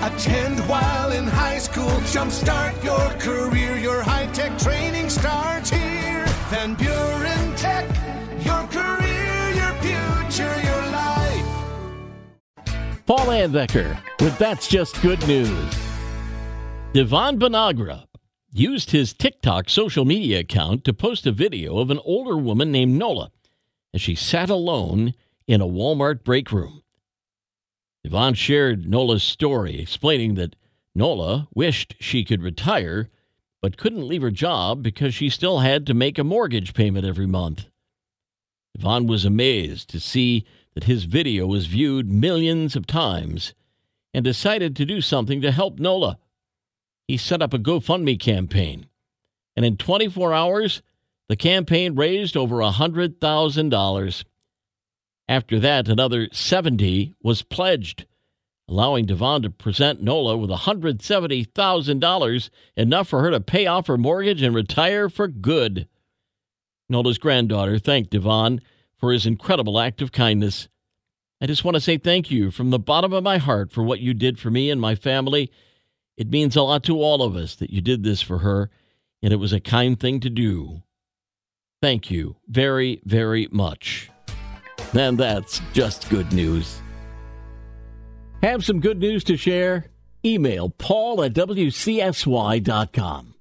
Attend while in high school. Jumpstart your career. Your high tech training starts here. Van Buren Tech. Your career, your future, your life. Paul Layendecker with That's Just Good News. Devon Banagra used his TikTok social media account to post a video of an older woman named Nola as she sat alone in a Walmart break room. Devon shared Nola's story, explaining that Nola wished she could retire, but couldn't leave her job because she still had to make a mortgage payment every month. Devon was amazed to see that his video was viewed millions of times and decided to do something to help Nola. He set up a GoFundMe campaign, and in 24 hours, the campaign raised over $100,000. After that, another 70 was pledged, allowing Devon to present Nola with $170,000, enough for her to pay off her mortgage and retire for good. Nola's granddaughter thanked Devon for his incredible act of kindness. I just want to say thank you from the bottom of my heart for what you did for me and my family. It means a lot to all of us that you did this for her, and it was a kind thing to do. Thank you very, very much. And that's just good news. Have some good news to share? Email paul at wcsy.com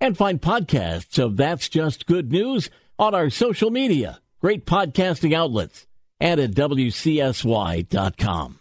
and find podcasts of That's Just Good News on our social media, great podcasting outlets, and at wcsy.com.